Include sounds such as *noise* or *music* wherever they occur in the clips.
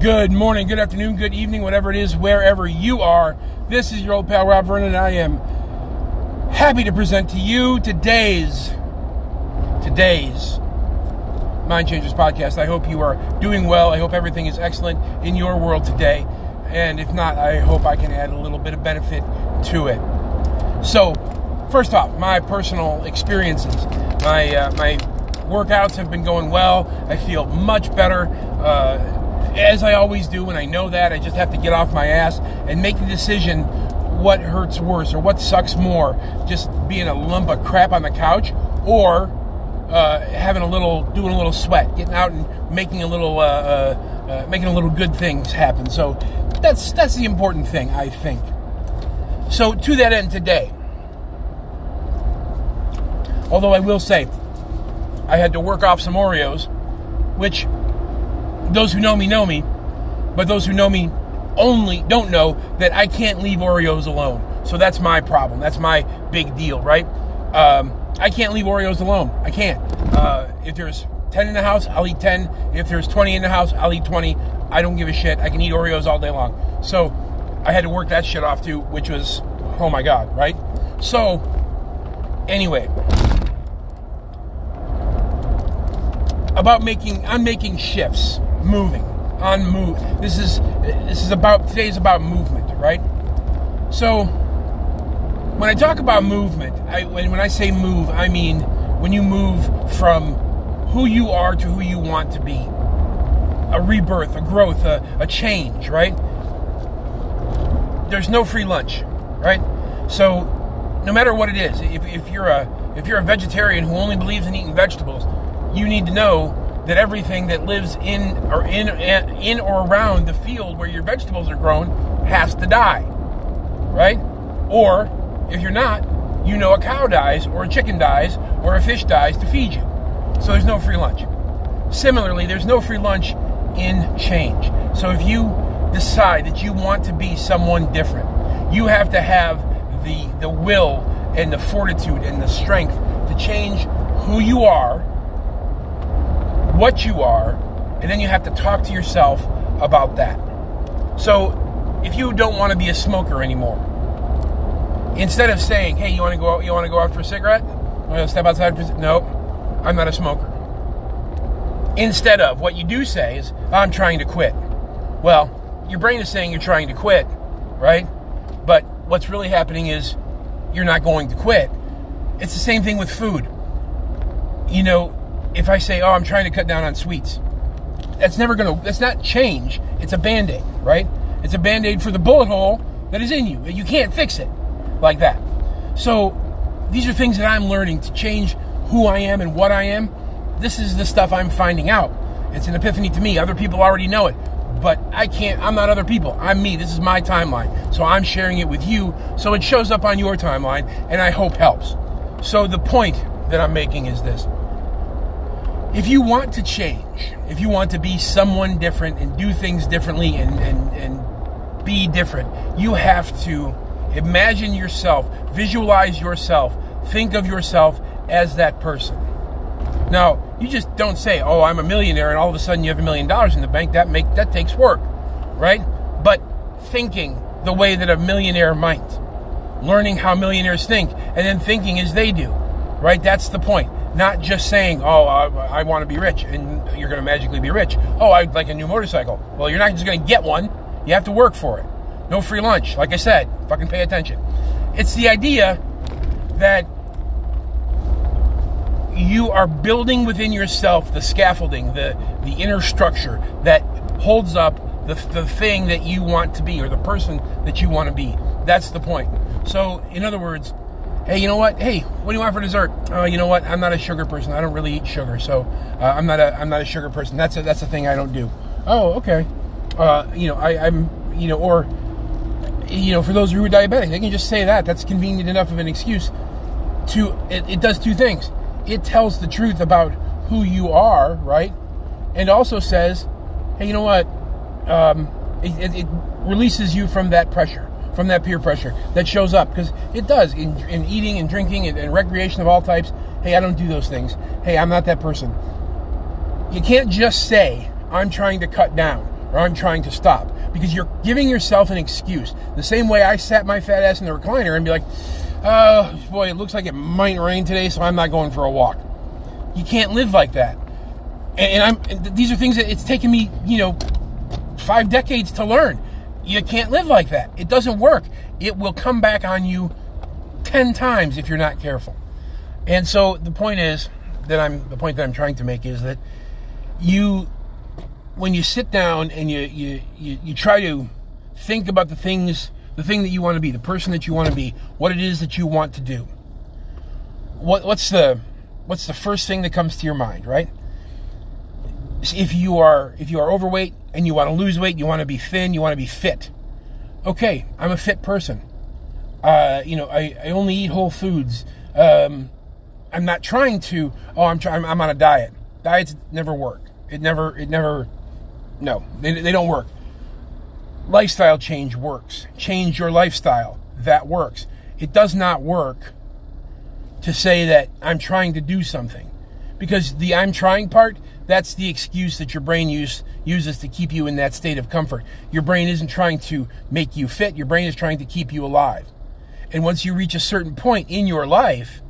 Good morning, good afternoon, good evening, whatever it is, wherever you are. This is your old pal Rob Vernon, and I am happy to present to you today's today's Mind Changers podcast. I hope you are doing well. I hope everything is excellent in your world today. And if not, I hope I can add a little bit of benefit to it. So, first off, my personal experiences. My uh, my workouts have been going well. I feel much better. Uh, as I always do, when I know that, I just have to get off my ass and make the decision what hurts worse or what sucks more. Just being a lump of crap on the couch or uh, having a little, doing a little sweat, getting out and making a little, uh, uh, uh, making a little good things happen. So that's that's the important thing, I think. So to that end, today, although I will say, I had to work off some Oreos, which those who know me know me, but those who know me only don't know that I can't leave Oreos alone. So that's my problem. That's my big deal, right? Um, I can't leave Oreos alone. I can't. Uh, if there's 10 in the house, I'll eat 10. If there's 20 in the house, I'll eat 20. I don't give a shit. I can eat Oreos all day long. So I had to work that shit off too, which was, oh my God, right? So, anyway, about making, I'm making shifts moving, on move. This is this is about today's about movement, right? So when I talk about movement, I, when when I say move, I mean when you move from who you are to who you want to be, a rebirth, a growth, a, a change, right? There's no free lunch, right? So no matter what it is, if, if you're a if you're a vegetarian who only believes in eating vegetables, you need to know that everything that lives in or in in or around the field where your vegetables are grown has to die, right? Or if you're not, you know a cow dies or a chicken dies or a fish dies to feed you. So there's no free lunch. Similarly, there's no free lunch in change. So if you decide that you want to be someone different, you have to have the the will and the fortitude and the strength to change who you are what you are, and then you have to talk to yourself about that. So, if you don't want to be a smoker anymore, instead of saying, "Hey, you want to go out? You want to go out for a cigarette? Want to step outside?" For, no, I'm not a smoker. Instead of what you do say is, "I'm trying to quit." Well, your brain is saying you're trying to quit, right? But what's really happening is you're not going to quit. It's the same thing with food. You know, if I say, "Oh, I'm trying to cut down on sweets," that's never to. That's not change. It's a band aid, right? It's a band aid for the bullet hole that is in you. You can't fix it like that. So these are things that I'm learning to change who I am and what I am. This is the stuff I'm finding out. It's an epiphany to me. Other people already know it, but I can't. I'm not other people. I'm me. This is my timeline. So I'm sharing it with you. So it shows up on your timeline, and I hope helps. So the point that I'm making is this if you want to change, if you want to be someone different and do things differently and, and, and be different, you have to imagine yourself, visualize yourself, think of yourself as that person. Now, you just don't say, "Oh, I'm a millionaire," and all of a sudden you have a million dollars in the bank. That make that takes work, right? But thinking the way that a millionaire might, learning how millionaires think, and then thinking as they do, right? That's the point. Not just saying, oh, I, I want to be rich, and you're going to magically be rich. Oh, I'd like a new motorcycle. Well, you're not just going to get one. You have to work for it. No free lunch. Like I said, fucking pay attention. It's the idea that you are building within yourself the scaffolding, the, the inner structure that holds up the, the thing that you want to be or the person that you want to be. That's the point. So, in other words, hey, you know what? Hey, what do you want for dessert? Oh, you know what? I'm not a sugar person. I don't really eat sugar, so uh, I'm not a I'm not a sugar person. That's a, that's a thing I don't do. Oh, okay. Uh, you know, I, I'm you know, or you know, for those who are diabetic, they can just say that. That's convenient enough of an excuse. To it, it does two things. It tells the truth about who you are, right? And also says, hey, you know what? Um, it, it releases you from that pressure from that peer pressure that shows up because it does in, in, eating and drinking and, and recreation of all types. Hey, I don't do those things. Hey, I'm not that person. You can't just say, I'm trying to cut down or I'm trying to stop because you're giving yourself an excuse. The same way I sat my fat ass in the recliner and be like, oh boy, it looks like it might rain today, so I'm not going for a walk. You can't live like that. And, I'm and these are things that it's taken me, you know, five decades to learn. You can't live like that. It doesn't work. It will come back on you 10 times if you're not careful. And so the point is that I'm the point that I'm trying to make is that you when you sit down and you you you, you try to think about the things the thing that you want to be, the person that you want to be, what it is that you want to do. What what's the what's the first thing that comes to your mind, right? If you are if you are overweight and you want to lose weight, you want to be thin, you want to be fit. Okay, I'm a fit person. Uh, you know, I, I only eat whole foods. Um, I'm not trying to. Oh, I'm trying. I'm on a diet. Diets never work. It never. It never. No, they, they don't work. Lifestyle change works. Change your lifestyle. That works. It does not work to say that I'm trying to do something, because the I'm trying part. That's the excuse that your brain use, uses to keep you in that state of comfort. Your brain isn't trying to make you fit. Your brain is trying to keep you alive. And once you reach a certain point in your life,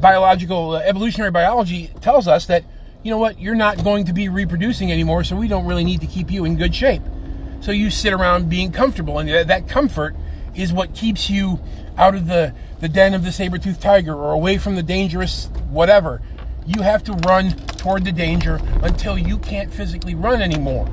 biological uh, evolutionary biology tells us that you know what you're not going to be reproducing anymore so we don't really need to keep you in good shape so you sit around being comfortable and that comfort is what keeps you out of the the den of the saber-toothed tiger or away from the dangerous whatever you have to run toward the danger until you can't physically run anymore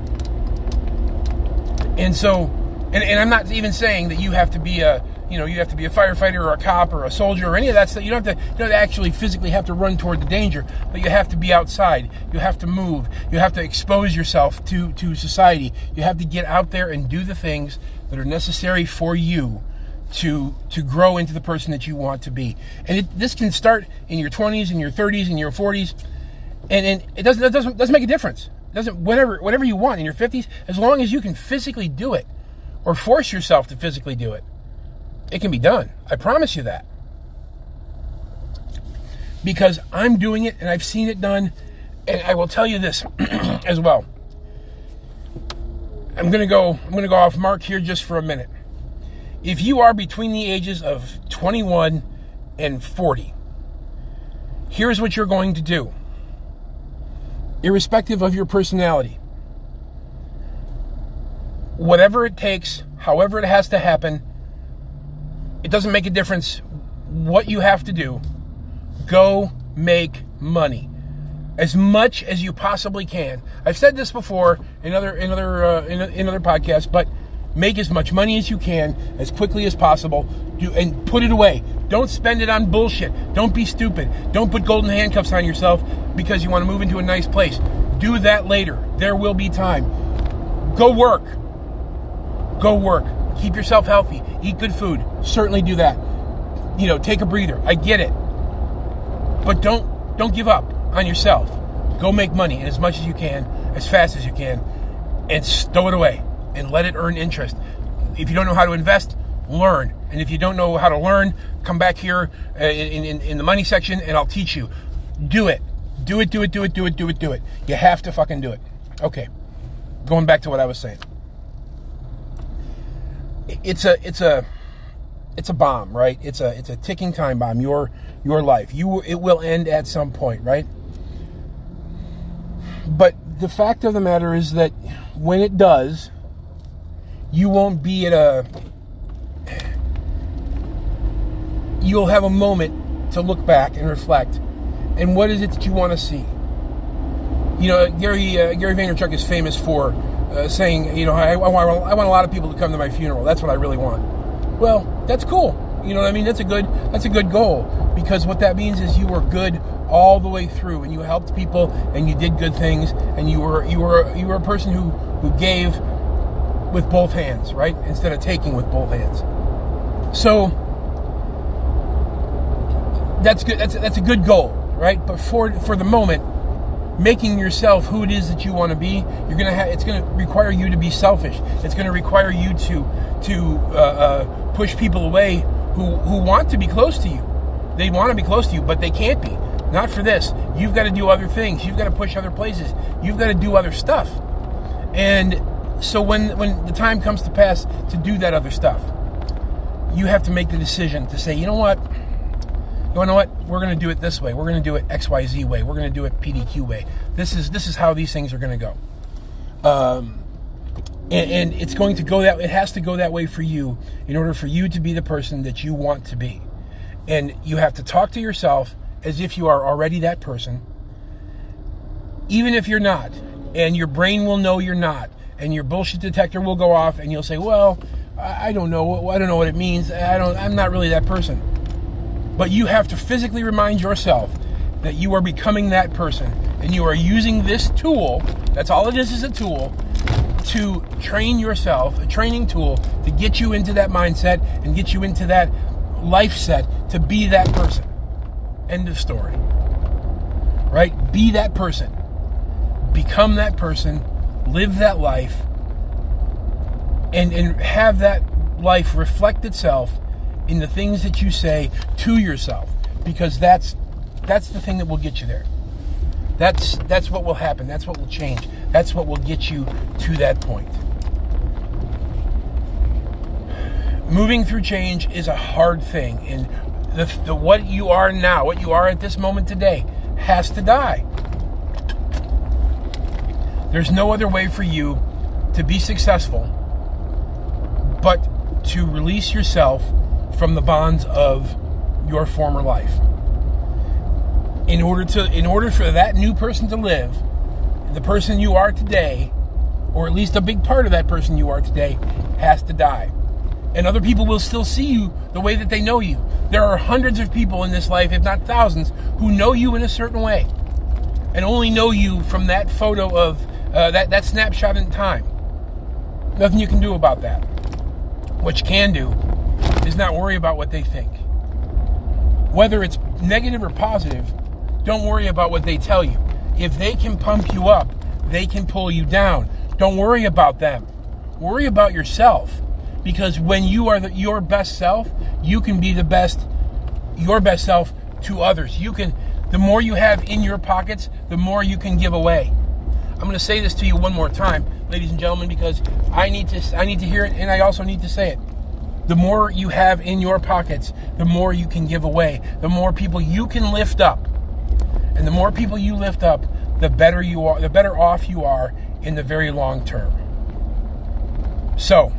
and so and, and i'm not even saying that you have to be a you know you have to be a firefighter or a cop or a soldier or any of that stuff. You don't have to you don't actually physically have to run toward the danger, but you have to be outside. You have to move. You have to expose yourself to to society. You have to get out there and do the things that are necessary for you to to grow into the person that you want to be. And it, this can start in your 20s, in your 30s, in your 40s, and, and it doesn't it doesn't doesn't make a difference. It doesn't whatever whatever you want in your 50s, as long as you can physically do it or force yourself to physically do it. It can be done. I promise you that. Because I'm doing it and I've seen it done. And I will tell you this *clears throat* as well. I'm to go I'm to go off mark here just for a minute. If you are between the ages of 21 and 40, here's what you're going to do. Irrespective of your personality, whatever it takes, however it has to happen, it doesn't make a difference what you have to do. Go make money as much as you possibly can. I've said this before in other in other uh, in, in other podcasts, but make as much money as you can as quickly as possible. Do and put it away. Don't spend it on bullshit. Don't be stupid. Don't put golden handcuffs on yourself because you want to move into a nice place. Do that later. There will be time. Go work. Go work. Keep yourself healthy. Eat good food. Certainly do that. You know, take a breather. I get it. But don't don't give up on yourself. Go make money as much as you can, as fast as you can, and stow it away and let it earn interest. If you don't know how to invest, learn. And if you don't know how to learn, come back here uh, in, in, in the money section and I'll teach you. Do it. Do it, do it, do it, do it, do it, do it. You have to fucking do it. Okay. Going back to what I was saying it's a it's a it's a bomb, right? It's a it's a ticking time bomb. Your your life. You it will end at some point, right? But the fact of the matter is that when it does, you won't be at a you'll have a moment to look back and reflect. And what is it that you want to see? You know, Gary uh, Gary Vaynerchuk is famous for uh, saying, you know, I, I, want, I want a lot of people to come to my funeral. That's what I really want. Well, that's cool. You know what I mean? That's a good that's a good goal because what that means is you were good all the way through and you helped people and you did good things and you were you were you were a person who who gave with both hands, right? Instead of taking with both hands. So that's good that's that's a good goal, right? But for for the moment, making yourself who it is that you want to be, you're gonna have. It's gonna require you to be selfish. It's gonna require you to to uh, uh, push people away who who want to be close to you. They want to be close to you, but they can't be. Not for this. You've got to do other things. You've got to push other places. You've got to do other stuff. And so when when the time comes to pass to do that other stuff, you have to make the decision to say, you know what? You know what? We're going to do it this way. We're going to do it XYZ way. We're going to do it PDQ way. This is this is how these things are going to go. Um, and, and it's going to go that it has to go that way for you in order for you to be the person that you want to be. And you have to talk to yourself as if you are already that person, even if you're not. And your brain will know you're not. And your bullshit detector will go off and you'll say, well, I don't know. I don't know what it means. I don't, I'm not really that person. But you have to physically remind yourself that you are becoming that person and you are using this tool. That's all it is, is a tool to train yourself, a training tool to get you into that mindset and get you into that life set to be that person. End of story. Right? Be that person. Become that person. Live that life. And, and have that life reflect itself in the things that you say to yourself. Because that's that's the thing that will get you there. That's that's what will happen. That's what will change. That's what will get you to that point. Moving through change is a hard thing, and the, the what you are now, what you are at this moment today, has to die. There's no other way for you to be successful but to release yourself from the bonds of your former life. In order to in order for that new person to live, the person you are today, or at least a big part of that person you are today, has to die. And other people will still see you the way that they know you. There are hundreds of people in this life, if not thousands, who know you in a certain way and only know you from that photo of uh, that, that snapshot in time. Nothing you can do about that. What you can do is not worry about what they think. Whether it's negative or positive, don't worry about what they tell you. If they can pump you up, they can pull you down. Don't worry about them. Worry about yourself. Because when you are the, your best self, you can be the best, your best self to others. You can, the more you have in your pockets, the more you can give away. I'm going to say this to you one more time, ladies and gentlemen, because I need to, I need to hear it, and I also need to say it. The more you have in your pockets, the more you can give away. The more people you can lift up, and the more people you lift up, the better you are, the better off you are in the very long term. So,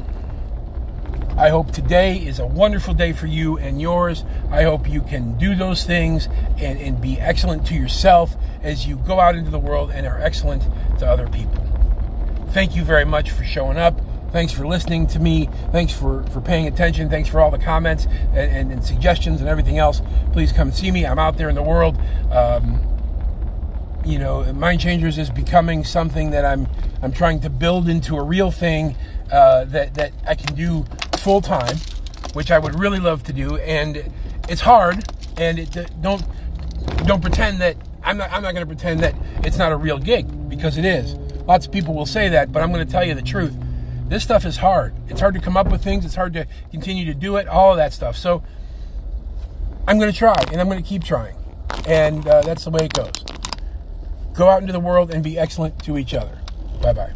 I hope today is a wonderful day for you and yours. I hope you can do those things and, and be excellent to yourself as you go out into the world and are excellent to other people. Thank you very much for showing up. Thanks for listening to me. Thanks for, for paying attention. Thanks for all the comments and, and, and suggestions and everything else. Please come see me. I'm out there in the world. Um, you know, Mind Changers is becoming something that I'm I'm trying to build into a real thing uh, that that I can do full time, which I would really love to do. And it's hard. And it, don't don't pretend that I'm not. I'm not going to pretend that it's not a real gig because it is. Lots of people will say that, but I'm going to tell you the truth. This stuff is hard. It's hard to come up with things. It's hard to continue to do it. All of that stuff. So I'm going to try, and I'm going to keep trying, and uh, that's the way it goes. Go out into the world and be excellent to each other. Bye bye.